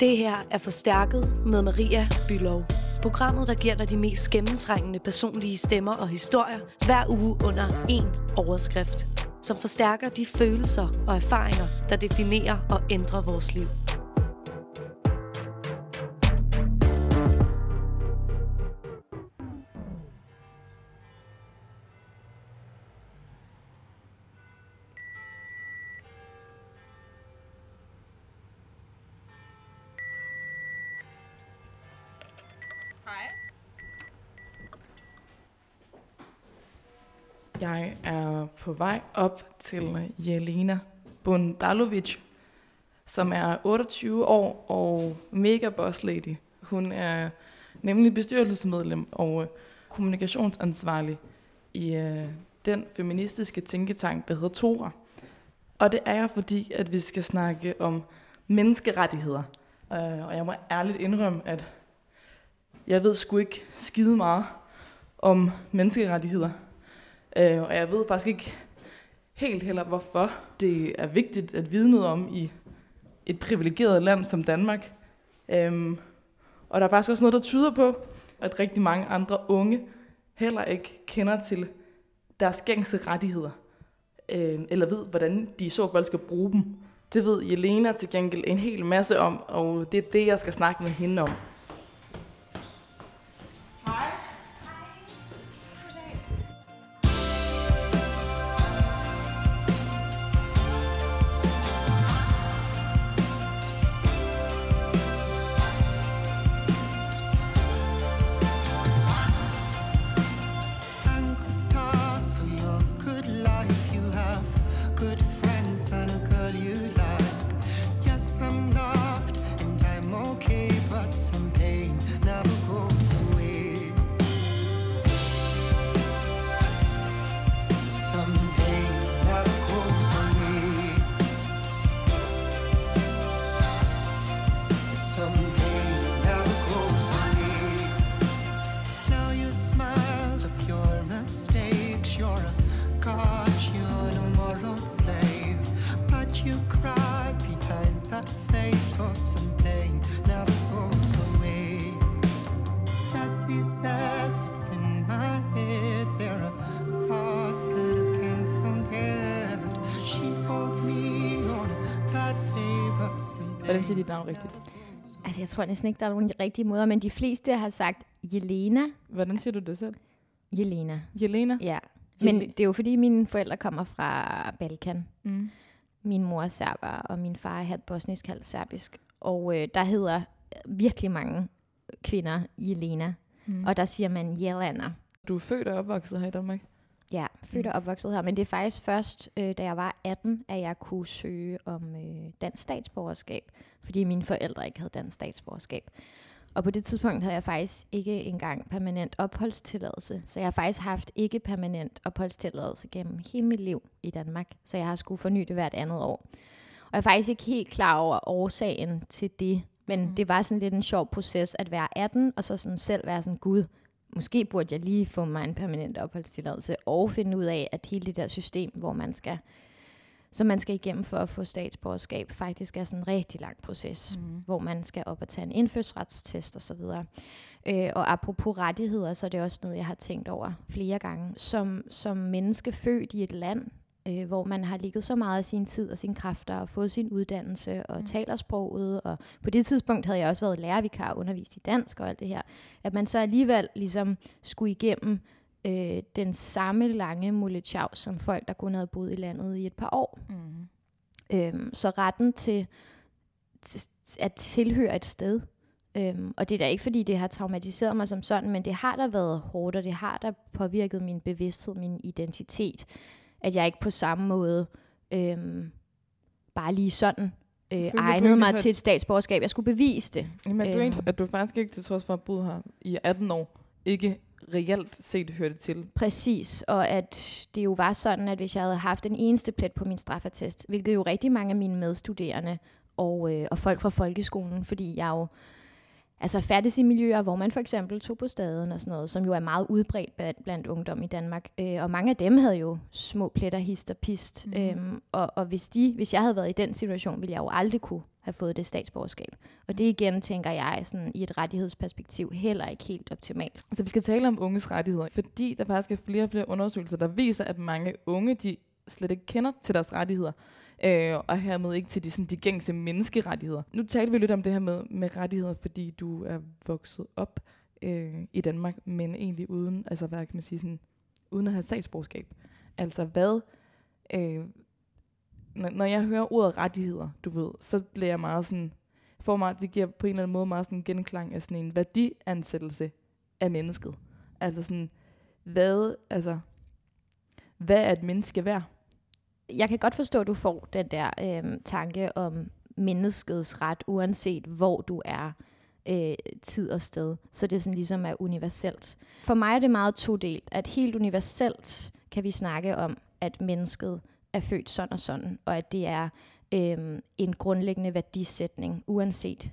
Det her er Forstærket med Maria Bylov. Programmet, der giver dig de mest gennemtrængende personlige stemmer og historier hver uge under én overskrift. Som forstærker de følelser og erfaringer, der definerer og ændrer vores liv. Vej op til øh, Jelena Bundalovic, som er 28 år og mega boss lady. Hun er nemlig bestyrelsesmedlem og øh, kommunikationsansvarlig i øh, den feministiske tænketank, der hedder Tora. Og det er jeg, fordi at vi skal snakke om menneskerettigheder. Øh, og jeg må ærligt indrømme, at jeg ved sgu ikke skide meget om menneskerettigheder. Øh, og jeg ved faktisk ikke helt heller, hvorfor det er vigtigt at vide noget om i et privilegeret land som Danmark. Øhm, og der er faktisk også noget, der tyder på, at rigtig mange andre unge heller ikke kender til deres gængse rettigheder. Øh, eller ved, hvordan de i så fald skal bruge dem. Det ved Jelena til gengæld en hel masse om, og det er det, jeg skal snakke med hende om. Pain siger dit navn rigtigt? Altså, jeg tror næsten ikke, der er nogen rigtige måder, men de fleste har sagt Jelena. Hvordan siger du det selv? Jelena, Jelena? ja. Men Jele- det er jo fordi, mine forældre kommer fra Balkan. Mm. Min mor er serber, og min far er halvt bosnisk, halvt serbisk. Og øh, der hedder virkelig mange kvinder Jelena. Mm. Og der siger man Jelena. Du er født og opvokset her i Danmark? Ja, født og opvokset her. Men det er faktisk først, øh, da jeg var 18, at jeg kunne søge om øh, dansk statsborgerskab. Fordi mine forældre ikke havde dansk statsborgerskab. Og på det tidspunkt havde jeg faktisk ikke engang permanent opholdstilladelse. Så jeg har faktisk haft ikke permanent opholdstilladelse gennem hele mit liv i Danmark. Så jeg har skulle forny det hvert andet år. Og jeg er faktisk ikke helt klar over årsagen til det. Men mm. det var sådan lidt en sjov proces at være 18, og så sådan selv være sådan, gud, måske burde jeg lige få mig en permanent opholdstilladelse, og finde ud af, at hele det der system, hvor man skal, som man skal igennem for at få statsborgerskab, faktisk er sådan en rigtig lang proces, mm. hvor man skal op og tage en indfødsretstest osv. Øh, og apropos rettigheder, så er det også noget, jeg har tænkt over flere gange. Som, som menneske født i et land, øh, hvor man har ligget så meget af sin tid og sine kræfter og fået sin uddannelse og mm. taler sproget. Og på det tidspunkt havde jeg også været lærervikar og undervist i dansk og alt det her. At man så alligevel ligesom skulle igennem øh, den samme lange mulechav som folk, der kun havde boet i landet i et par år. Mm. Øhm, så retten til, til at tilhøre et sted. Øhm, og det er da ikke, fordi det har traumatiseret mig som sådan, men det har da været hårdt, og det har da påvirket min bevidsthed, min identitet, at jeg ikke på samme måde øhm, bare lige sådan øh, egnede mig har- til et statsborgerskab. Jeg skulle bevise det. Jamen, er du, en, Øhm. at du faktisk ikke, til trods for at boet her i 18 år, ikke reelt set hørte til? Præcis, og at det jo var sådan, at hvis jeg havde haft en eneste plet på min straffatest, hvilket jo rigtig mange af mine medstuderende og, øh, og folk fra folkeskolen, fordi jeg jo altså fantasy-miljøer, hvor man for eksempel tog på staden og sådan noget, som jo er meget udbredt blandt, blandt ungdom i Danmark. Øh, og mange af dem havde jo små pletter, hist og pist. Mm. Øhm, og og hvis, de, hvis jeg havde været i den situation, ville jeg jo aldrig kunne have fået det statsborgerskab. Og det igen, tænker jeg, sådan, i et rettighedsperspektiv heller ikke helt optimalt. Så vi skal tale om unges rettigheder, fordi der faktisk er flere og flere undersøgelser, der viser, at mange unge, de slet ikke kender til deres rettigheder, øh, og hermed ikke til de, sådan, de gængse menneskerettigheder. Nu talte vi lidt om det her med, med rettigheder, fordi du er vokset op øh, i Danmark, men egentlig uden, altså hvad kan man sige, sådan, uden at have statsborgerskab. Altså hvad, øh, når, når jeg hører ordet rettigheder, du ved, så bliver jeg meget sådan, for mig, det giver på en eller anden måde meget sådan en genklang af sådan en værdiansættelse af mennesket. Altså sådan, hvad, altså, hvad er et menneske værd? Jeg kan godt forstå, at du får den der øh, tanke om menneskets ret, uanset hvor du er øh, tid og sted. Så det sådan ligesom er universelt. For mig er det meget todelt, at helt universelt kan vi snakke om, at mennesket er født sådan og sådan, og at det er øh, en grundlæggende værdisætning, uanset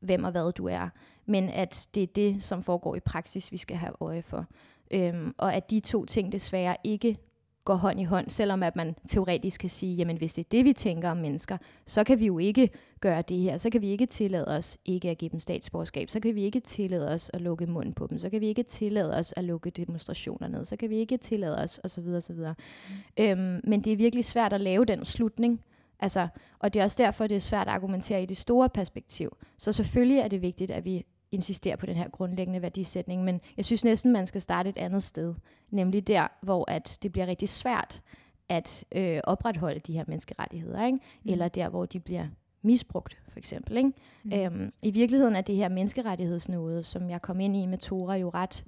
hvem og hvad du er. Men at det er det, som foregår i praksis, vi skal have øje for. Øhm, og at de to ting desværre ikke går hånd i hånd, selvom at man teoretisk kan sige, jamen hvis det er det, vi tænker om mennesker, så kan vi jo ikke gøre det her, så kan vi ikke tillade os ikke at give dem statsborgerskab, så kan vi ikke tillade os at lukke munden på dem, så kan vi ikke tillade os at lukke demonstrationer ned, så kan vi ikke tillade os, osv. osv. Mm. Øhm, men det er virkelig svært at lave den slutning, Altså, og det er også derfor, det er svært at argumentere i det store perspektiv. Så selvfølgelig er det vigtigt, at vi insisterer på den her grundlæggende værdisætning, men jeg synes næsten, man skal starte et andet sted, nemlig der, hvor at det bliver rigtig svært at øh, opretholde de her menneskerettigheder, ikke? Mm. eller der, hvor de bliver misbrugt, for eksempel. Ikke? Mm. Øhm, I virkeligheden er det her menneskerettighedsnode, som jeg kom ind i med Tora, jo ret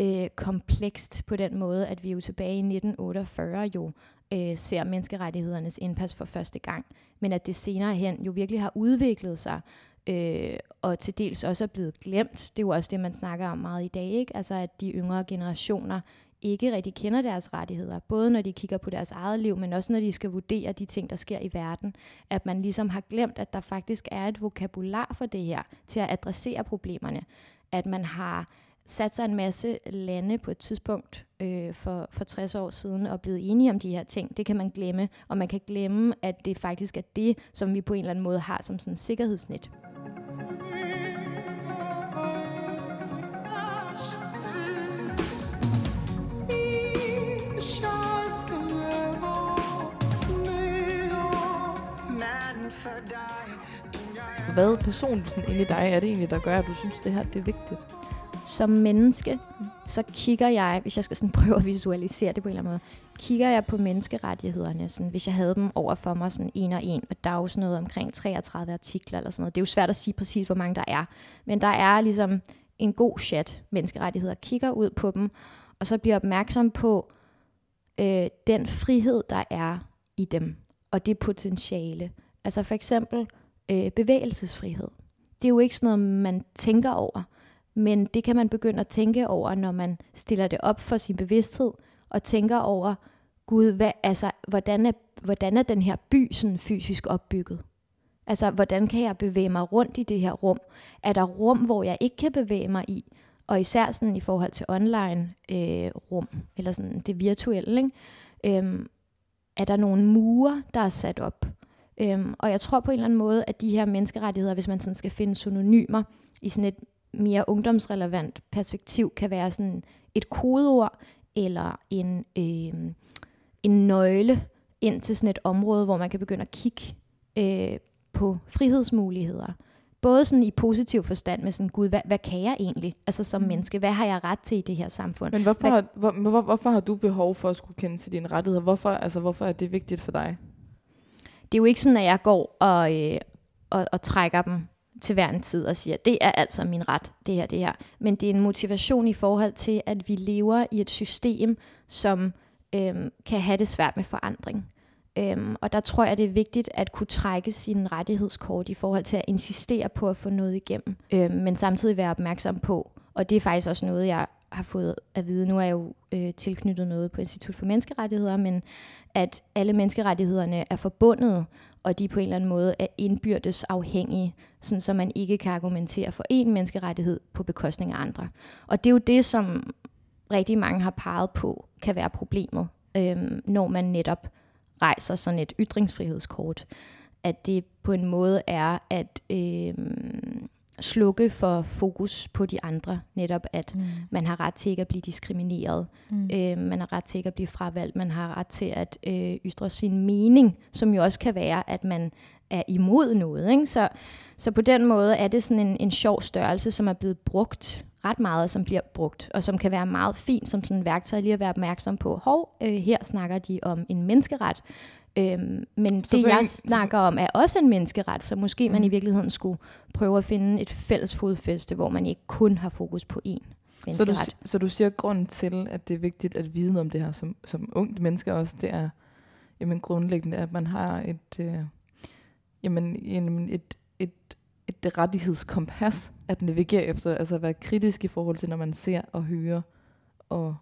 øh, komplekst på den måde, at vi jo tilbage i 1948 jo øh, ser menneskerettighedernes indpas for første gang, men at det senere hen jo virkelig har udviklet sig, øh, og til dels også er blevet glemt. Det er jo også det, man snakker om meget i dag, ikke? Altså at de yngre generationer ikke rigtig kender deres rettigheder, både når de kigger på deres eget liv, men også når de skal vurdere de ting, der sker i verden. At man ligesom har glemt, at der faktisk er et vokabular for det her, til at adressere problemerne. At man har sat sig en masse lande på et tidspunkt øh, for, for 60 år siden og blevet enige om de her ting. Det kan man glemme, og man kan glemme, at det faktisk er det, som vi på en eller anden måde har som sådan en sikkerhedsnet. Hvad personligt sådan inde i dig er det egentlig, der gør, at du synes, det her det er vigtigt? Som menneske, så kigger jeg, hvis jeg skal sådan prøve at visualisere det på en eller anden måde, kigger jeg på menneskerettighederne, sådan, hvis jeg havde dem over for mig sådan en og en, og der er jo sådan noget omkring 33 artikler eller sådan noget. Det er jo svært at sige præcis, hvor mange der er. Men der er ligesom en god chat menneskerettigheder, kigger ud på dem, og så bliver opmærksom på øh, den frihed, der er i dem, og det potentiale. Altså for eksempel øh, bevægelsesfrihed. Det er jo ikke sådan noget, man tænker over, men det kan man begynde at tænke over, når man stiller det op for sin bevidsthed, og tænker over, Gud, hvad, altså, hvordan, er, hvordan er den her by sådan fysisk opbygget? Altså, hvordan kan jeg bevæge mig rundt i det her rum? Er der rum, hvor jeg ikke kan bevæge mig i? Og især sådan i forhold til online øh, rum, eller sådan det virtuelle, ikke? Øhm, er der nogle mure, der er sat op? Øhm, og jeg tror på en eller anden måde, at de her menneskerettigheder, hvis man sådan skal finde synonymer i sådan et mere ungdomsrelevant perspektiv, kan være sådan et kodeord, eller en, øh, en nøgle ind til sådan et område, hvor man kan begynde at kigge øh, på frihedsmuligheder. Både sådan i positiv forstand med sådan, gud, hvad, hvad kan jeg egentlig? Altså som mm. menneske, hvad har jeg ret til i det her samfund? Men hvorfor, hvad, har, hvor, hvor, hvorfor har du behov for at skulle kende til dine rettigheder? Hvorfor, altså, hvorfor er det vigtigt for dig? Det er jo ikke sådan, at jeg går og, øh, og, og trækker dem til hver en tid og siger, det er altså min ret, det her, det her. Men det er en motivation i forhold til, at vi lever i et system, som øh, kan have det svært med forandring. Øhm, og der tror jeg, det er vigtigt at kunne trække sin rettighedskort i forhold til at insistere på at få noget igennem, øhm, men samtidig være opmærksom på, og det er faktisk også noget, jeg har fået at vide, nu er jeg jo øh, tilknyttet noget på Institut for Menneskerettigheder, men at alle menneskerettighederne er forbundet, og de på en eller anden måde er indbyrdes afhængige, sådan så man ikke kan argumentere for én menneskerettighed på bekostning af andre. Og det er jo det, som rigtig mange har peget på, kan være problemet, øh, når man netop rejser sådan et ytringsfrihedskort. At det på en måde er at Øh, slukke for fokus på de andre. Netop at mm. man har ret til ikke at blive diskrimineret. Mm. Øh, man har ret til ikke at blive fravalgt. Man har ret til at øh, ytre sin mening, som jo også kan være, at man er imod noget. Ikke? Så, så på den måde er det sådan en, en sjov størrelse, som er blevet brugt ret meget, som bliver brugt, og som kan være meget fint som sådan et værktøj lige at være opmærksom på. Hov, øh, her snakker de om en menneskeret, Øhm, men så det, jeg snakker om, er også en menneskeret, så måske mm. man i virkeligheden skulle prøve at finde et fælles fodfæste, hvor man ikke kun har fokus på én så du, så du siger, at grunden til, at det er vigtigt at vide noget om det her som, som ungt menneske også, det er jamen, grundlæggende, at man har et, øh, jamen, jamen, et, et, et rettighedskompas at navigere efter, altså at være kritisk i forhold til, når man ser og hører. Og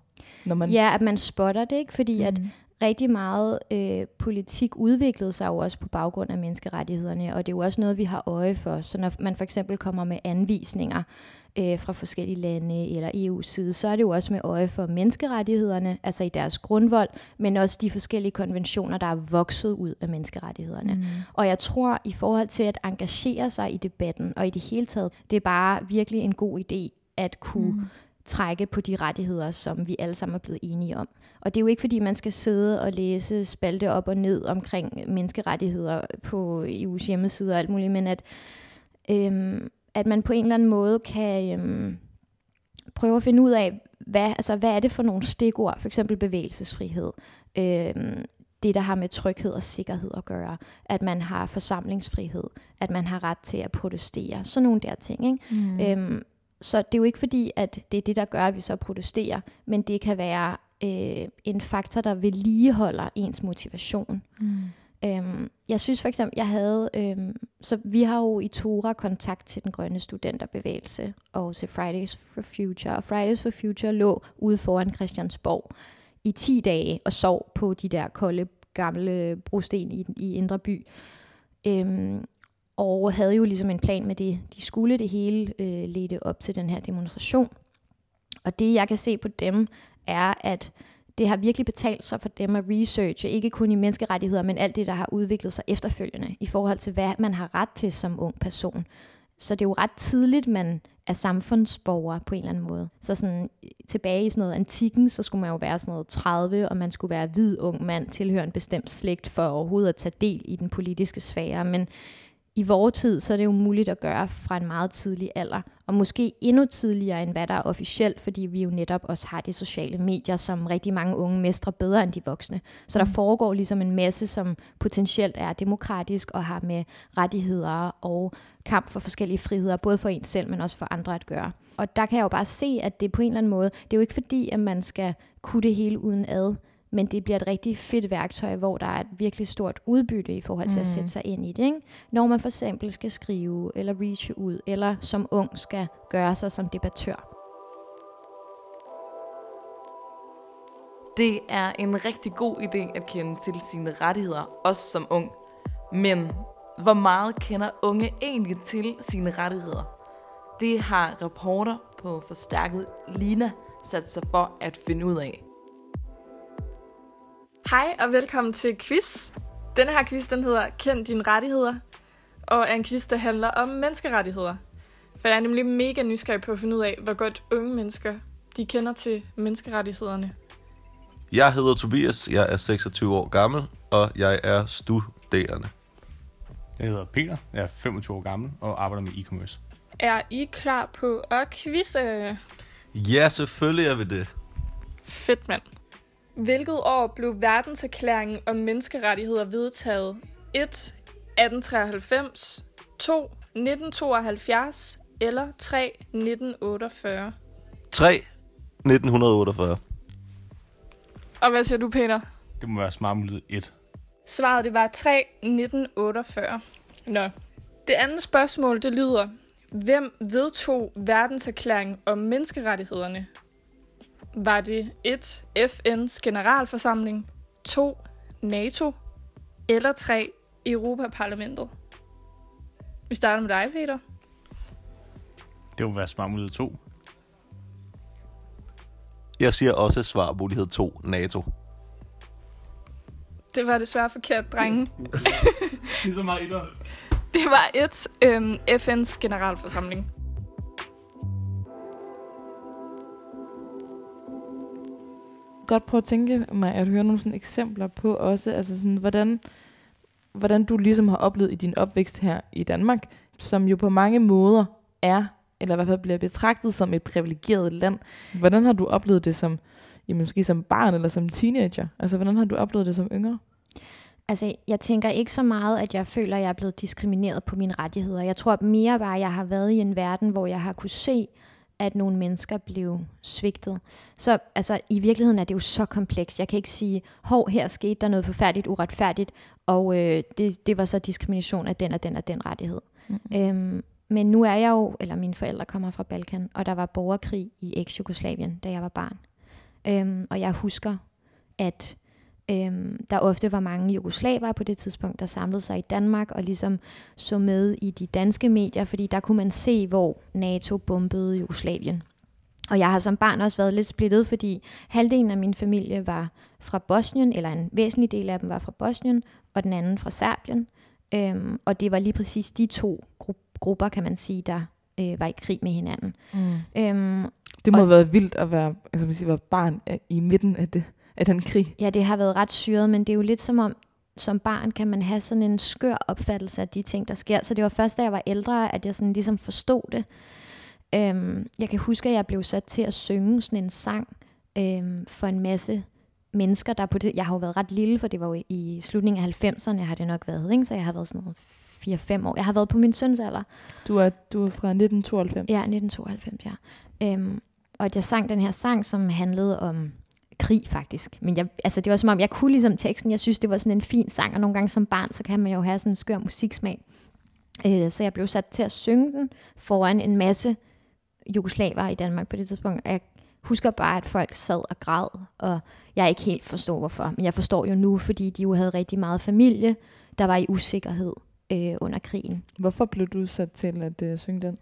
når man ja, at man spotter det, ikke? Fordi mm. at rigtig meget øh, politik udviklede sig jo også på baggrund af menneskerettighederne, og det er jo også noget, vi har øje for. Så når man for eksempel kommer med anvisninger øh, fra forskellige lande eller EU's side, så er det jo også med øje for menneskerettighederne, altså i deres grundvold, men også de forskellige konventioner, der er vokset ud af menneskerettighederne. Mm. Og jeg tror, i forhold til at engagere sig i debatten, og i det hele taget, det er bare virkelig en god idé at kunne mm trække på de rettigheder, som vi alle sammen er blevet enige om. Og det er jo ikke, fordi man skal sidde og læse spalte op og ned omkring menneskerettigheder på EU's hjemmeside og alt muligt, men at, øhm, at man på en eller anden måde kan øhm, prøve at finde ud af, hvad, altså, hvad er det for nogle stikord, for eksempel bevægelsesfrihed, øhm, det, der har med tryghed og sikkerhed at gøre, at man har forsamlingsfrihed, at man har ret til at protestere, sådan nogle der ting. Ikke? Mm. Øhm, så det er jo ikke fordi, at det er det, der gør, at vi så protesterer, men det kan være øh, en faktor, der vedligeholder ens motivation. Mm. Øhm, jeg synes for eksempel, jeg havde, øhm, så vi har jo i Tora kontakt til den grønne studenterbevægelse og til Fridays for Future. Og Fridays for Future lå ude foran Christiansborg i 10 dage og sov på de der kolde gamle brosten i, i Indre By. Øhm, og havde jo ligesom en plan med det. De skulle det hele øh, lede op til den her demonstration. Og det, jeg kan se på dem, er, at det har virkelig betalt sig for dem at researche, ikke kun i menneskerettigheder, men alt det, der har udviklet sig efterfølgende, i forhold til, hvad man har ret til som ung person. Så det er jo ret tidligt, man er samfundsborger på en eller anden måde. Så sådan, tilbage i sådan noget antikken, så skulle man jo være sådan noget 30, og man skulle være hvid ung mand, tilhøre en bestemt slægt for overhovedet at tage del i den politiske sfære. Men i vores tid, så er det jo muligt at gøre fra en meget tidlig alder, og måske endnu tidligere end hvad der er officielt, fordi vi jo netop også har de sociale medier, som rigtig mange unge mestrer bedre end de voksne. Så der mm. foregår ligesom en masse, som potentielt er demokratisk og har med rettigheder og kamp for forskellige friheder, både for en selv, men også for andre at gøre. Og der kan jeg jo bare se, at det på en eller anden måde, det er jo ikke fordi, at man skal kunne det hele uden ad, men det bliver et rigtig fedt værktøj, hvor der er et virkelig stort udbytte i forhold til mm. at sætte sig ind i det. Ikke? Når man for eksempel skal skrive, eller reache ud, eller som ung skal gøre sig som debattør. Det er en rigtig god idé at kende til sine rettigheder, også som ung. Men hvor meget kender unge egentlig til sine rettigheder? Det har reporter på Forstærket Lina sat sig for at finde ud af. Hej og velkommen til quiz. Denne her quiz den hedder Kend dine rettigheder, og er en quiz, der handler om menneskerettigheder. For jeg er nemlig mega nysgerrig på at finde ud af, hvor godt unge mennesker de kender til menneskerettighederne. Jeg hedder Tobias, jeg er 26 år gammel, og jeg er studerende. Jeg hedder Peter, jeg er 25 år gammel og arbejder med e-commerce. Er I klar på at quizze? Ja, selvfølgelig er vi det. Fedt, mand. Hvilket år blev verdenserklæringen om menneskerettigheder vedtaget? 1. 1893, 2. 1972 eller 3. 1948? 3. 1948. Og hvad siger du, Peter? Det må være svarmulighed 1. Svaret det var 3. 1948. Nå. Det andet spørgsmål, det lyder, hvem vedtog verdenserklæringen om menneskerettighederne? Var det 1. FN's generalforsamling, 2. NATO eller 3. Europaparlamentet. Vi starter med dig, Peter. Det må være svarmulighed 2. Jeg siger også svar mulighed 2, NATO. Det var desværre forkert, drenge. Ligesom mig, Ida. Det var et øhm, FN's generalforsamling. Godt prøve at tænke mig at høre nogle sådan eksempler på også, altså sådan, hvordan, hvordan du ligesom har oplevet i din opvækst her i Danmark, som jo på mange måder er, eller i hvert fald bliver betragtet som et privilegeret land. Hvordan har du oplevet det som, jamen måske som barn eller som teenager? Altså, hvordan har du oplevet det som yngre? Altså, jeg tænker ikke så meget, at jeg føler, at jeg er blevet diskrimineret på mine rettigheder. Jeg tror mere bare, at jeg har været i en verden, hvor jeg har kunne se, at nogle mennesker blev svigtet. Så altså, i virkeligheden er det jo så komplekst. Jeg kan ikke sige, hov, her skete der noget forfærdeligt, uretfærdigt, og øh, det, det var så diskrimination af den og den og den rettighed. Mm-hmm. Øhm, men nu er jeg jo, eller mine forældre kommer fra Balkan, og der var borgerkrig i eks-Jugoslavien, da jeg var barn. Øhm, og jeg husker, at øhm, der ofte var mange jugoslaver på det tidspunkt, der samlede sig i Danmark og ligesom så med i de danske medier, fordi der kunne man se, hvor NATO bombede Jugoslavien. Og jeg har som barn også været lidt splittet, fordi halvdelen af min familie var fra Bosnien, eller en væsentlig del af dem var fra Bosnien, og den anden fra Serbien. Øhm, og det var lige præcis de to gru- grupper, kan man sige, der øh, var i krig med hinanden. Mm. Øhm, Det må Og- have været vildt at være, altså, man siger, være barn af- i midten af, det, af den krig. Ja, det har været ret syret, men det er jo lidt som om, som barn kan man have sådan en skør opfattelse af de ting, der sker. Så det var først, da jeg var ældre, at jeg sådan ligesom forstod det. Øhm, jeg kan huske, at jeg blev sat til at synge sådan en sang øhm, for en masse mennesker, der på det... Jeg har jo været ret lille, for det var jo i slutningen af 90'erne, har det nok været, ikke? så jeg har været sådan noget 4-5 år. Jeg har været på min søns alder. Du er, du er fra 1992. Ja, 1992, ja. Øhm, og at jeg sang den her sang, som handlede om krig faktisk. Men jeg, altså, det var som om, jeg kunne ligesom teksten. Jeg synes, det var sådan en fin sang, og nogle gange som barn, så kan man jo have sådan en skør musiksmag. Øh, så jeg blev sat til at synge den foran en masse jugoslaver i Danmark på det tidspunkt. Og jeg husker bare, at folk sad og græd, og jeg ikke helt forstod hvorfor. Men jeg forstår jo nu, fordi de jo havde rigtig meget familie, der var i usikkerhed øh, under krigen. Hvorfor blev du sat til at uh, synge den?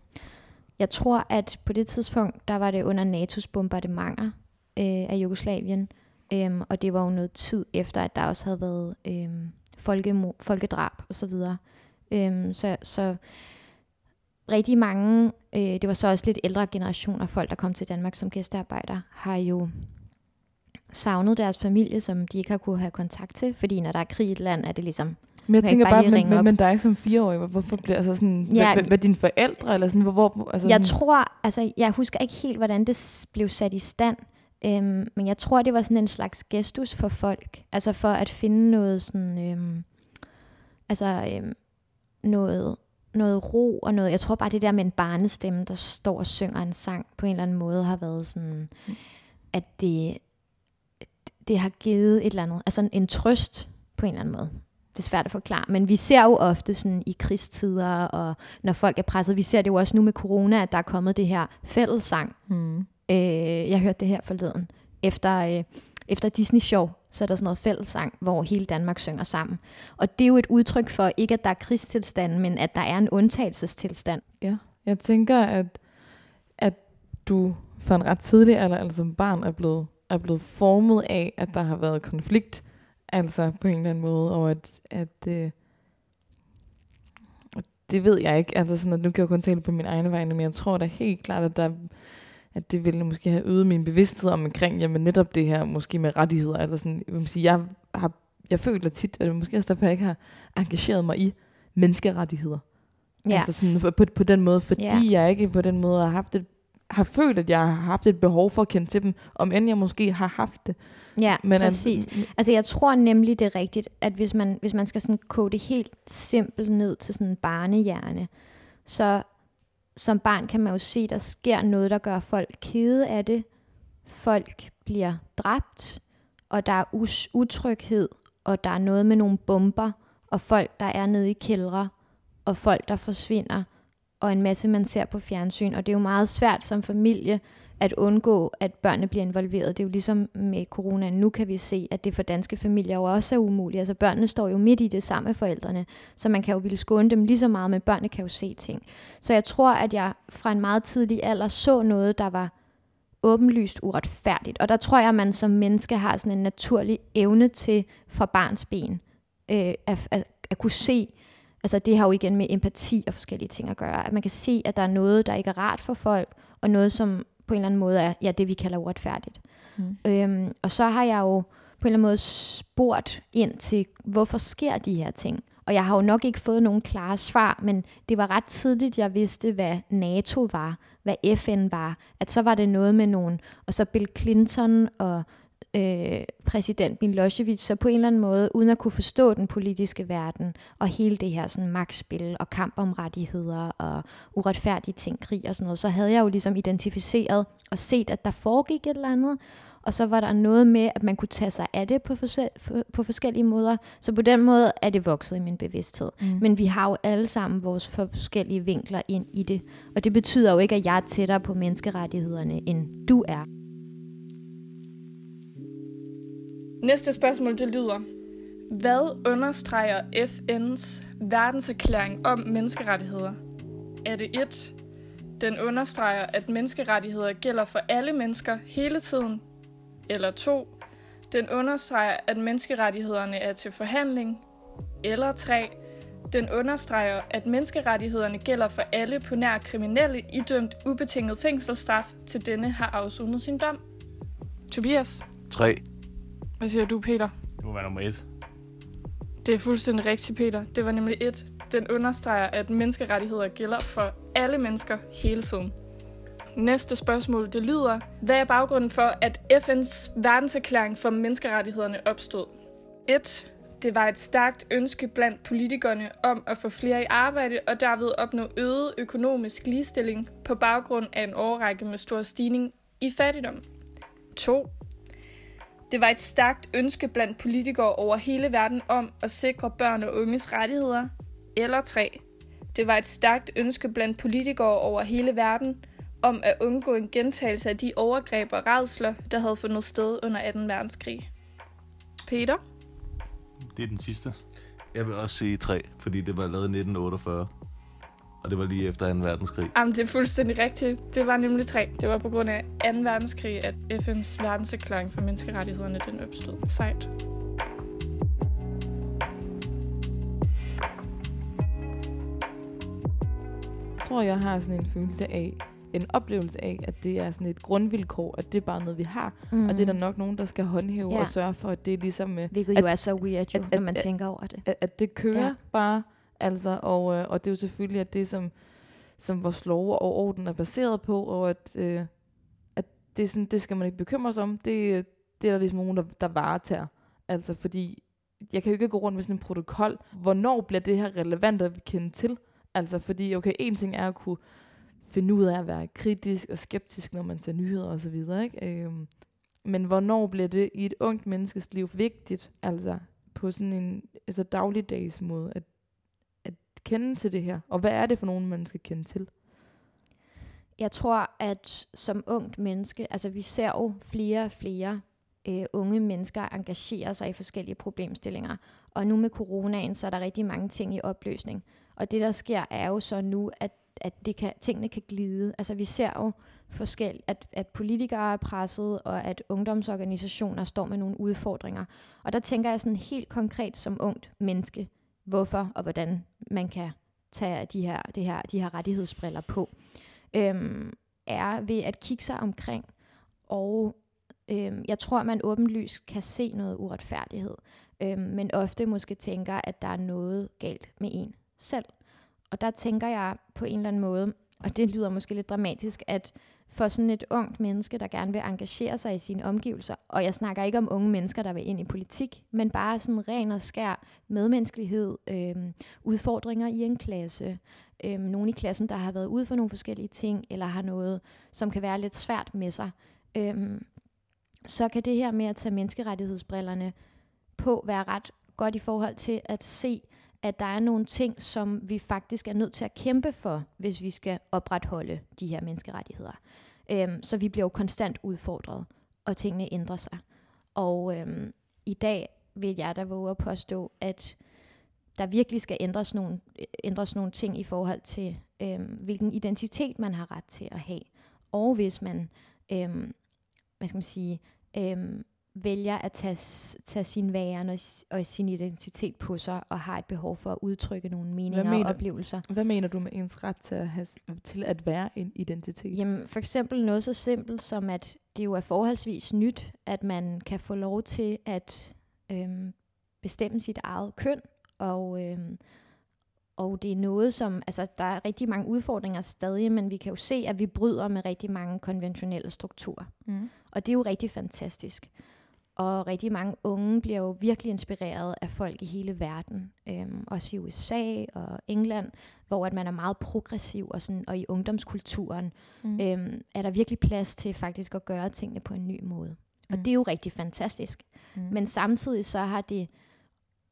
Jeg tror, at på det tidspunkt, der var det under NATO's bombardementer øh, af Jugoslavien. Øhm, og det var jo noget tid efter, at der også havde været øhm, folkemord, folkedrab osv. Øhm, så, så rigtig mange, øh, det var så også lidt ældre generationer folk, der kom til Danmark som gæstearbejdere, har jo savnet deres familie, som de ikke har kunne have kontakt til. Fordi når der er krig i et land, er det ligesom Men jeg tænker bare bare, men, men, dig som fireårig, hvor- hvorfor bliver altså sådan, Ja, hvad, hvad, dine forældre, eller sådan, hvor, hvor altså Jeg sådan, tror, altså jeg husker ikke helt, hvordan det blev sat i stand, øhm, men jeg tror, det var sådan en slags gestus for folk, altså for at finde noget sådan, øhm, altså øhm, noget, noget ro og noget, jeg tror bare det der med en barnestemme, der står og synger en sang, på en eller anden måde har været sådan, at det, det har givet et eller andet, altså en, en trøst på en eller anden måde. Det er svært at forklare, men vi ser jo ofte sådan i krigstider, og når folk er presset, vi ser det jo også nu med corona, at der er kommet det her fællessang. hmm. Øh, jeg hørte det her forleden. Efter, øh, efter Disney Show, så er der sådan noget fællessang, hvor hele Danmark synger sammen. Og det er jo et udtryk for, ikke at der er krigstilstand, men at der er en undtagelsestilstand. Ja, Jeg tænker, at, at du for en ret tidlig alder, altså som barn, er blevet, er blevet formet af, at der har været konflikt, altså på en eller anden måde, og at, at øh, og det ved jeg ikke, altså sådan, at nu kan jeg kun tale på min egne vegne, men jeg tror da helt klart, at der at det ville måske have øget min bevidsthed om omkring, jamen netop det her, måske med rettigheder, eller sådan, jeg, vil sige, jeg har, jeg føler tit, at det måske også derfor, jeg ikke har engageret mig i menneskerettigheder. Ja, Altså sådan på, på, den måde, fordi Ja. jeg ikke på den måde har haft et, har følt, at jeg har haft et behov for at kende til dem, om end jeg måske har haft det. ja Men at- præcis. Altså jeg tror nemlig, det er rigtigt, at hvis man, hvis man skal sådan kode det helt simpelt ned til sådan en barnehjerne, så som barn kan man jo se, der sker noget, der gør folk kede af det. Folk bliver dræbt, og der er us- utryghed, og der er noget med nogle bomber, og folk, der er nede i kældre, og folk, der forsvinder, og en masse, man ser på fjernsyn. Og det er jo meget svært som familie at undgå, at børnene bliver involveret. Det er jo ligesom med corona. Nu kan vi se, at det for danske familier jo også er umuligt. Altså børnene står jo midt i det samme med forældrene, så man kan jo ville skåne dem lige så meget, men børnene kan jo se ting. Så jeg tror, at jeg fra en meget tidlig alder så noget, der var åbenlyst uretfærdigt. Og der tror jeg, at man som menneske har sådan en naturlig evne til fra barns ben øh, at, at, at kunne se, altså det har jo igen med empati og forskellige ting at gøre, at man kan se, at der er noget, der ikke er rart for folk, og noget, som på en eller anden måde er ja, det, vi kalder uretfærdigt. Mm. Øhm, og så har jeg jo på en eller anden måde spurgt ind til, hvorfor sker de her ting? Og jeg har jo nok ikke fået nogen klare svar, men det var ret tidligt, jeg vidste, hvad NATO var, hvad FN var. At så var det noget med nogen, og så Bill Clinton og øh, præsident Milosevic, så på en eller anden måde, uden at kunne forstå den politiske verden, og hele det her sådan magtspil, og kamp om rettigheder, og uretfærdige ting, krig og sådan noget, så havde jeg jo ligesom identificeret og set, at der foregik et eller andet, og så var der noget med, at man kunne tage sig af det på, forsel- på forskellige måder. Så på den måde er det vokset i min bevidsthed. Mm. Men vi har jo alle sammen vores forskellige vinkler ind i det. Og det betyder jo ikke, at jeg er tættere på menneskerettighederne, end du er. Næste spørgsmål, det lyder. Hvad understreger FN's verdenserklæring om menneskerettigheder? Er det 1. Den understreger, at menneskerettigheder gælder for alle mennesker hele tiden. Eller 2. Den understreger, at menneskerettighederne er til forhandling. Eller 3. Den understreger, at menneskerettighederne gælder for alle på nær kriminelle idømt ubetinget fængselsstraf, til denne har afsonet sin dom. Tobias, 3 hvad siger du, Peter? Det må være nummer et. Det er fuldstændig rigtigt, Peter. Det var nemlig et. Den understreger, at menneskerettigheder gælder for alle mennesker hele tiden. Næste spørgsmål, det lyder, hvad er baggrunden for, at FN's verdenserklæring for menneskerettighederne opstod? 1. Det var et stærkt ønske blandt politikerne om at få flere i arbejde og derved opnå øget økonomisk ligestilling på baggrund af en årrække med stor stigning i fattigdom. 2. Det var et stærkt ønske blandt politikere over hele verden om at sikre børn og unges rettigheder. Eller 3. Det var et stærkt ønske blandt politikere over hele verden om at undgå en gentagelse af de overgreb og redsler, der havde fundet sted under 2. verdenskrig. Peter? Det er den sidste. Jeg vil også sige 3, fordi det var lavet i 1948. Og det var lige efter 2. verdenskrig. Jamen, det er fuldstændig rigtigt. Det var nemlig tre. Det var på grund af 2. verdenskrig, at FN's verdenserklæring for menneskerettighederne den opstod. Sejt. Jeg tror, jeg har sådan en følelse af, en oplevelse af, at det er sådan et grundvilkår, at det er bare noget, vi har. Mm. Og det er der nok nogen, der skal håndhæve Ja. og sørge for, at det er ligesom... øh, Hvilket at- jo er så weird, jo, at- når at- man at- tænker over det. at, at det kører ja. bare, altså, og, øh, og det er jo selvfølgelig at det, som, som vores lov og orden er baseret på, og at, øh, at det, er sådan, det skal man ikke bekymre sig om. Det, øh, det er der ligesom nogen, der, der varetager. Altså, fordi jeg kan jo ikke gå rundt med sådan en protokol. Hvornår bliver det her relevant at kende til? Altså, fordi, okay, en ting er at kunne finde ud af at være kritisk og skeptisk, når man ser nyheder og så videre, ikke? Øhm, men hvornår bliver det i et ungt menneskes liv vigtigt, altså på sådan en altså dagligdags måde, at kende til det her? Og hvad er det for nogen, man skal kende til? Jeg tror, at som ungt menneske, altså vi ser jo flere og flere øh, unge mennesker engagere sig i forskellige problemstillinger. Og nu med coronaen, så er der rigtig mange ting i opløsning. Og det, der sker, er jo så nu, at, at det kan, tingene kan glide. Altså vi ser jo forskel, at, at politikere er presset, og at ungdomsorganisationer står med nogle udfordringer. Og der tænker jeg sådan helt konkret som ungt menneske, hvorfor og hvordan man kan tage de her, det her, de her rettighedsbriller på øhm, er ved at kigge sig omkring, og øhm, jeg tror, man åbenlyst kan se noget uretfærdighed, øhm, men ofte måske tænker, at der er noget galt med en selv. Og der tænker jeg på en eller anden måde, og det lyder måske lidt dramatisk, at for sådan et ungt menneske, der gerne vil engagere sig i sine omgivelser, og jeg snakker ikke om unge mennesker, der vil ind i politik, men bare sådan ren og skær medmenneskelighed, øh, udfordringer i en klasse, øh, nogen i klassen, der har været ude for nogle forskellige ting, eller har noget, som kan være lidt svært med sig, øh, så kan det her med at tage menneskerettighedsbrillerne på være ret godt i forhold til at se, at der er nogle ting, som vi faktisk er nødt til at kæmpe for, hvis vi skal opretholde de her menneskerettigheder. Øhm, så vi bliver jo konstant udfordret, og tingene ændrer sig. Og øhm, i dag vil jeg da våge at påstå, at der virkelig skal ændres nogle, ændres nogle ting i forhold til, øhm, hvilken identitet man har ret til at have. Og hvis man, øhm, hvad skal man sige, øhm, vælger at tage, tage sin væren og, og sin identitet på sig, og har et behov for at udtrykke nogle meninger og mener- oplevelser. Hvad mener du med ens ret til at, have, til at være en identitet? Jamen, for eksempel noget så simpelt som, at det jo er forholdsvis nyt, at man kan få lov til at øhm, bestemme sit eget køn, og, øhm, og det er noget, som, altså der er rigtig mange udfordringer stadig, men vi kan jo se, at vi bryder med rigtig mange konventionelle strukturer. Mm. Og det er jo rigtig fantastisk. Og rigtig mange unge bliver jo virkelig inspireret af folk i hele verden. Øhm, også i USA og England, hvor at man er meget progressiv, og, sådan, og i ungdomskulturen Mm. øhm, er der virkelig plads til faktisk at gøre tingene på en ny måde. Og Mm. det er jo rigtig fantastisk. Mm. Men samtidig så har det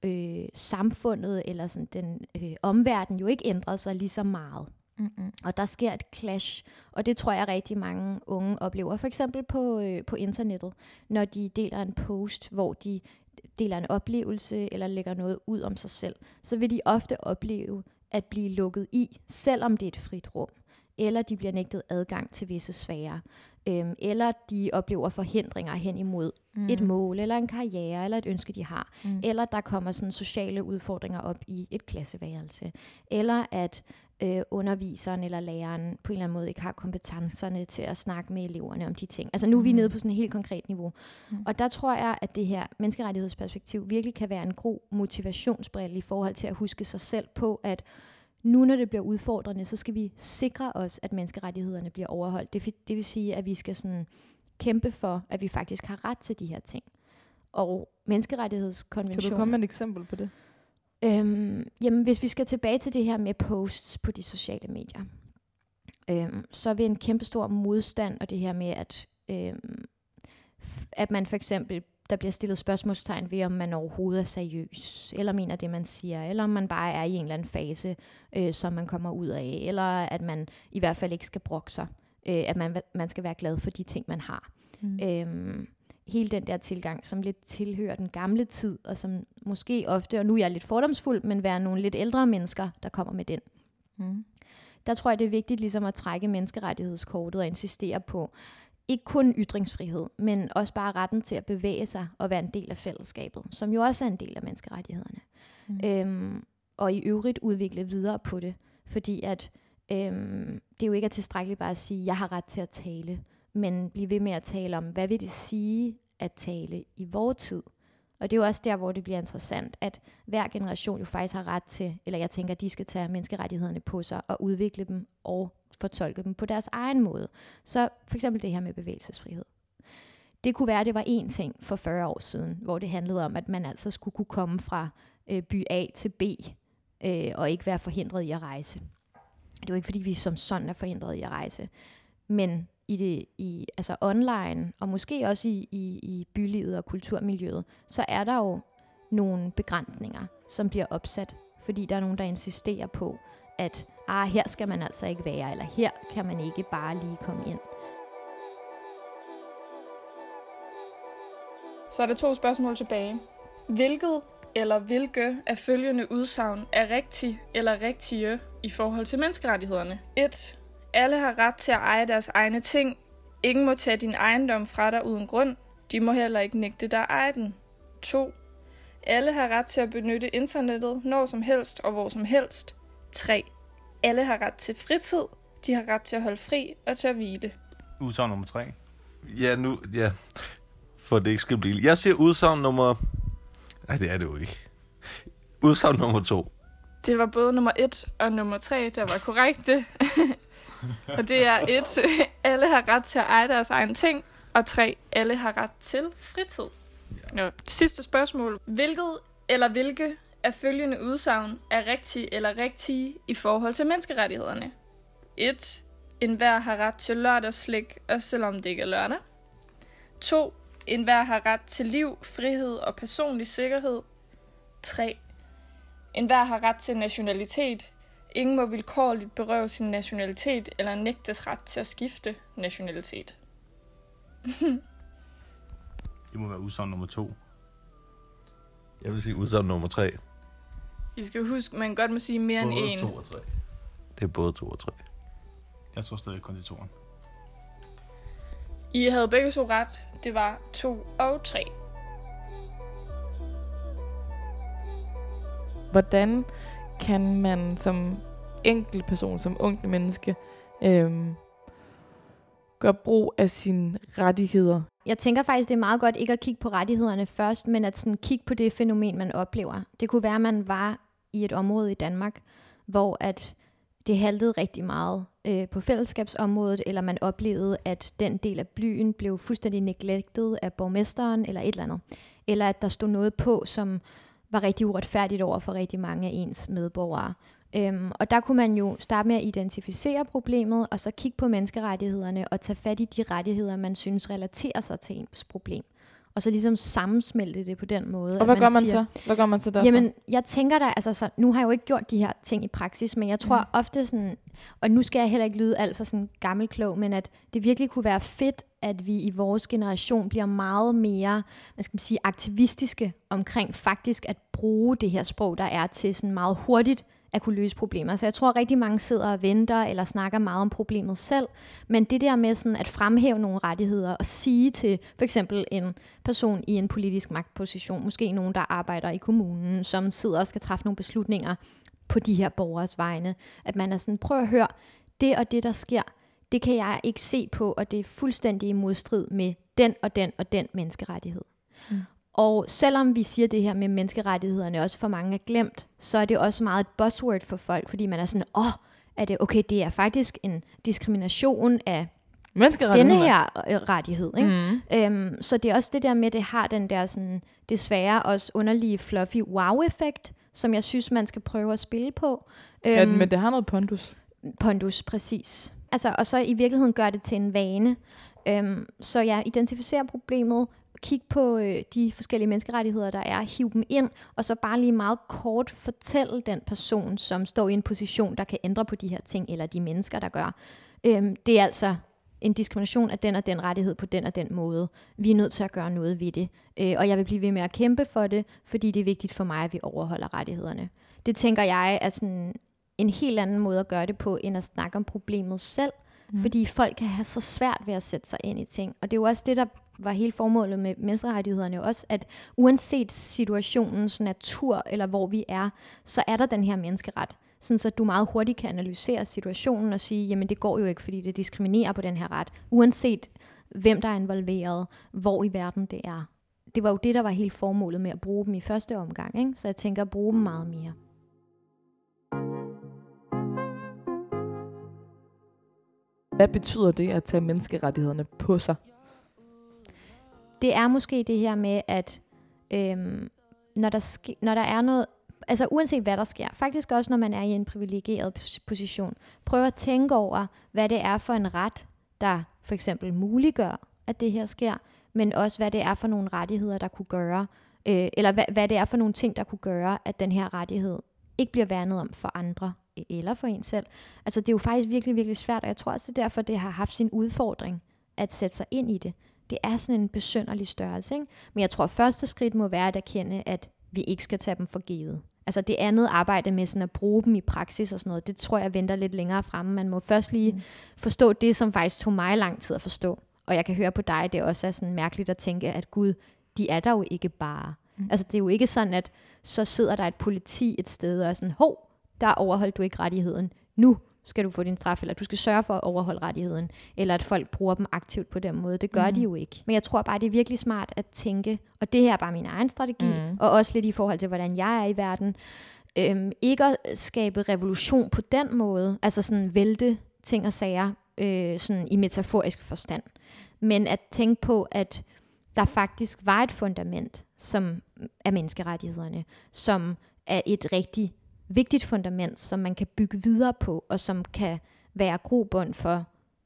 øh, samfundet eller sådan den øh, omverden jo ikke ændret sig lige så meget. Mm-mm. Og der sker et clash, og det tror jeg rigtig mange unge oplever. For eksempel på, øh, på internettet, når de deler en post, hvor de deler en oplevelse eller lægger noget ud om sig selv, så vil de ofte opleve at blive lukket i, selvom det er et frit rum. Eller de bliver nægtet adgang til visse sfære. Øhm, eller de oplever forhindringer hen imod mm. et mål, eller en karriere, eller et ønske, de har. Mm. Eller der kommer sådan sociale udfordringer op i et klasseværelse. Eller at øh, underviseren eller læreren på en eller anden måde ikke har kompetencerne til at snakke med eleverne om de ting. Altså nu er vi Mhm. nede på sådan et helt konkret niveau. Mm. Og der tror jeg, at det her menneskerettighedsperspektiv virkelig kan være en god motivationsbrille i forhold til at huske sig selv på, at nu når det bliver udfordrende, så skal vi sikre os, at menneskerettighederne bliver overholdt. Det, det vil sige, at vi skal sådan kæmpe for, at vi faktisk har ret til de her ting. Og Kan menneskerettighedskonventionen... du komme med et eksempel på det? Øhm, jamen, hvis vi skal tilbage til det her med posts på de sociale medier, øhm, så vil en kæmpestor modstand, og det her med, at, øhm, at man for eksempel, der bliver stillet spørgsmålstegn ved, om man overhovedet er seriøs, eller mener det, man siger, eller om man bare er i en eller anden fase, øh, som man kommer ud af, eller at man i hvert fald ikke skal brokke sig, øh, at man, man skal være glad for de ting, man har Mm. øhm, hele den der tilgang, som lidt tilhører den gamle tid, og som måske ofte, og nu er jeg lidt fordomsfuld, men være nogle lidt ældre mennesker, der kommer med den. Mm. Der tror jeg, det er vigtigt ligesom at trække menneskerettighedskortet og insistere på, ikke kun ytringsfrihed, men også bare retten til at bevæge sig og være en del af fællesskabet, som jo også er en del af menneskerettighederne. Mm. Øhm, og i øvrigt udvikle videre på det, fordi at øhm, det jo ikke er tilstrækkeligt bare at sige, jeg har ret til at tale, men blive ved med at tale om, hvad vil det sige at tale i vores tid? Og det er jo også der, hvor det bliver interessant, at hver generation jo faktisk har ret til, eller jeg tænker, de skal tage menneskerettighederne på sig og udvikle dem og fortolke dem på deres egen måde. Så for eksempel det her med bevægelsesfrihed. Det kunne være, at det var én ting for 40 år siden, hvor det handlede om, at man altså skulle kunne komme fra øh, by A til B, øh, og ikke være forhindret i at rejse. Det er jo ikke, fordi vi som sådan er forhindret i at rejse, men i det, i, altså online, og måske også i, i, i bylivet og kulturmiljøet, så er der jo nogle begrænsninger, som bliver opsat, fordi der er nogen, der insisterer på, at ah, her skal man altså ikke være, eller her kan man ikke bare lige komme ind. Så er der to spørgsmål tilbage. Hvilket eller hvilke af følgende udsagn er rigtig eller rigtige i forhold til menneskerettighederne? 1. Alle har ret til at eje deres egne ting. Ingen må tage din ejendom fra dig uden grund. De må heller ikke nægte dig at eje den. 2. Alle har ret til at benytte internettet når som helst og hvor som helst. 3. Alle har ret til fritid. De har ret til at holde fri og til at hvile. Udsagn nummer tre. Ja, nu, ja. For det ikke skal blive... Jeg siger udsagn nummer... Nej, det er det jo ikke. Udsagn nummer to. Det var både nummer 1 og nummer 3, der var korrekte. og det er 1. Alle har ret til at eje deres egen ting. Og 3. Alle har ret til fritid. Nå, sidste spørgsmål. Hvilket eller hvilke af følgende udsagn er rigtige eller rigtige i forhold til menneskerettighederne? 1. En hver har ret til lørdagsslik, også selvom det ikke er lørdag. 2. En hver har ret til liv, frihed og personlig sikkerhed. 3. En hver har ret til nationalitet. Ingen må vilkårligt berøve sin nationalitet eller nægtes ret til at skifte nationalitet. Det må være udsagn nummer to. Jeg vil sige udsagn nummer tre. I skal huske, man godt må sige mere end Både en. to og tre. Det er både to og tre. Jeg tror stadig kun til toren. I havde begge to ret. Det var to og tre. Hvordan kan man som enkelt person, som ungt menneske, øhm, gøre brug af sine rettigheder? Jeg tænker faktisk, det er meget godt ikke at kigge på rettighederne først, men at sådan kigge på det fænomen, man oplever. Det kunne være, at man var i et område i Danmark, hvor at det haltede rigtig meget øh, på fællesskabsområdet, eller man oplevede, at den del af byen blev fuldstændig neglected af borgmesteren, eller et eller andet. Eller at der stod noget på, som var rigtig uretfærdigt over for rigtig mange af ens medborgere. Øhm, og der kunne man jo starte med at identificere problemet, og så kigge på menneskerettighederne og tage fat i de rettigheder, man synes relaterer sig til ens problem. Og så ligesom sammensmelte det på den måde. Og hvad gør man siger, så? Hvad gør man så derfra? Jamen, jeg tænker da, altså så, nu har jeg jo ikke gjort de her ting i praksis, men jeg tror mm. ofte sådan, og nu skal jeg heller ikke lyde alt for sådan gammel klog, men at det virkelig kunne være fedt, at vi i vores generation bliver meget mere, hvad skal man sige, aktivistiske omkring faktisk at bruge det her sprog, der er til sådan meget hurtigt at kunne løse problemer. Så jeg tror, at rigtig mange sidder og venter eller snakker meget om problemet selv, men det der med sådan at fremhæve nogle rettigheder og sige til for eksempel en person i en politisk magtposition, måske nogen, der arbejder i kommunen, som sidder og skal træffe nogle beslutninger på de her borgers vegne, at man er sådan, prøv at høre, det og det, der sker, det kan jeg ikke se på, og det er fuldstændig i modstrid med den og den og den menneskerettighed. Mm. Og selvom vi siger det her med menneskerettighederne også for mange er glemt, så er det også meget et buzzword for folk, fordi man er sådan, åh, oh, er det okay, det er faktisk en diskrimination af denne her øh, rettighed. Ikke? Mm. Øhm, så det er også det der med, at det har den der sådan, desværre også underlige fluffy wow-effekt, som jeg synes, man skal prøve at spille på. Ja, Øhm, men det har noget pondus. Pondus, præcis. Altså, og så i virkeligheden gør det til en vane. Øhm, så jeg identificerer problemet, kig på øh, de forskellige menneskerettigheder, der er, hiv dem ind, og så bare lige meget kort fortælle den person, som står i en position, der kan ændre på de her ting, eller de mennesker, der gør. Øhm, det er altså en diskrimination af den og den rettighed på den og den måde. Vi er nødt til at gøre noget ved det. Øh, og jeg vil blive ved med at kæmpe for det, fordi det er vigtigt for mig, at vi overholder rettighederne. Det tænker jeg er sådan en helt anden måde at gøre det på, end at snakke om problemet selv. Mm. Fordi folk kan have så svært ved at sætte sig ind i ting. Og det er jo også det, der var hele formålet med menneskerettighederne også, at uanset situationens natur eller hvor vi er, så er der den her menneskeret. Sådan så du meget hurtigt kan analysere situationen og sige, jamen det går jo ikke, fordi det diskriminerer på den her ret. Uanset hvem der er involveret, hvor i verden det er. Det var jo det, der var helt formålet med at bruge dem i første omgang. Ikke? Så jeg tænker at bruge dem meget mere. Hvad betyder det at tage menneskerettighederne på sig? det er måske det her med, at øhm, når, der ske, når der er noget, altså uanset hvad der sker, faktisk også når man er i en privilegeret position, prøv at tænke over, hvad det er for en ret, der for eksempel muliggør, at det her sker, men også hvad det er for nogle rettigheder, der kunne gøre, øh, eller hvad, hvad det er for nogle ting, der kunne gøre, at den her rettighed ikke bliver værnet om for andre eller for en selv. Altså det er jo faktisk virkelig, virkelig svært, og jeg tror også, det er derfor, det har haft sin udfordring at sætte sig ind i det. Det er sådan en besønderlig størrelse. Ikke? Men jeg tror, første skridt må være at erkende, at vi ikke skal tage dem for givet. Altså det andet arbejde med sådan at bruge dem i praksis og sådan noget, det tror jeg venter lidt længere fremme. Man må først lige mm. forstå det, som faktisk tog mig lang tid at forstå. Og jeg kan høre på dig, det også er sådan mærkeligt at tænke, at Gud, de er der jo ikke bare. Mm. Altså det er jo ikke sådan, at så sidder der et politi et sted og er sådan, hov, der overholdt du ikke rettigheden. Nu skal du få din straf, eller du skal sørge for at overholde rettigheden, eller at folk bruger dem aktivt på den måde. Det gør mm. de jo ikke. Men jeg tror bare, det er virkelig smart at tænke, og det her er bare min egen strategi, mm. og også lidt i forhold til, hvordan jeg er i verden, øhm, ikke at skabe revolution på den måde, altså sådan vælte ting og sager, øh, sådan i metaforisk forstand, men at tænke på, at der faktisk var et fundament, som er menneskerettighederne, som er et rigtig vigtigt fundament, som man kan bygge videre på, og som kan være grobund for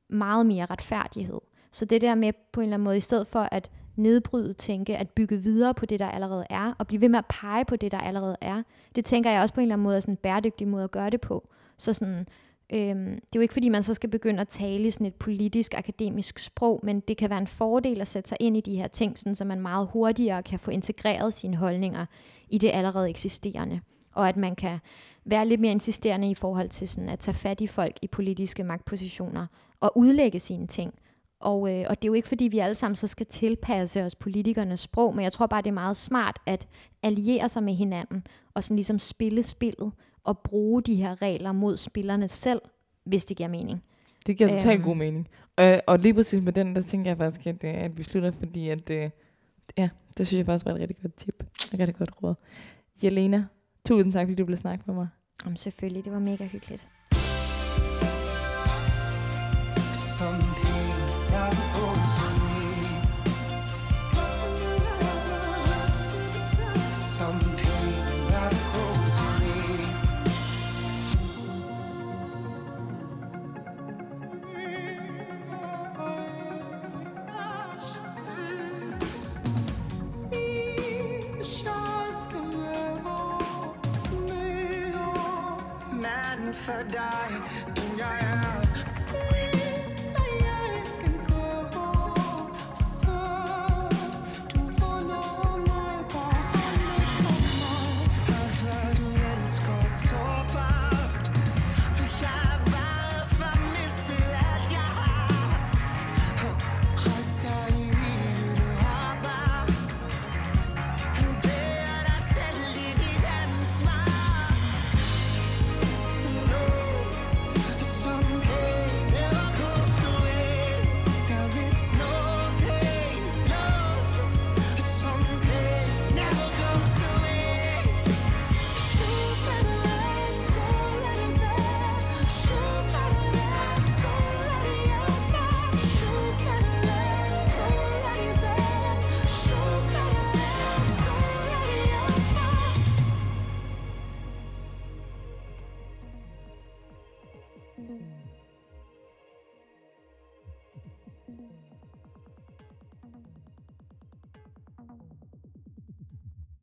meget mere retfærdighed. Så det der med på en eller anden måde, i stedet for at nedbryde, tænke, at bygge videre på det, der allerede er, og blive ved med at pege på det, der allerede er, det tænker jeg også på en eller anden måde er sådan en bæredygtig måde at gøre det på. Så sådan, øhm, det er jo ikke fordi, man så skal begynde at tale i sådan et politisk, akademisk sprog, men det kan være en fordel at sætte sig ind i de her ting, sådan, så man meget hurtigere kan få integreret sine holdninger i det allerede eksisterende. Og at man kan være lidt mere insisterende i forhold til sådan at tage fat i folk i politiske magtpositioner og udlægge sine ting. Og, øh, og det er jo ikke fordi, vi alle sammen så skal tilpasse os politikernes sprog, men jeg tror bare, det er meget smart at alliere sig med hinanden og sådan ligesom spille spillet og bruge de her regler mod spillerne selv, hvis det giver mening. Det giver totalt Øhm. god mening. Og, og lige præcis med den, der tænker jeg faktisk, at, øh, at vi slutter, fordi at, øh, ja, det synes jeg faktisk var et rigtig godt tip. Et rigtig godt råd. Jelena, tusind tak, fordi du blev snakket med mig. Om selvfølgelig, det var mega hyggeligt. Some Man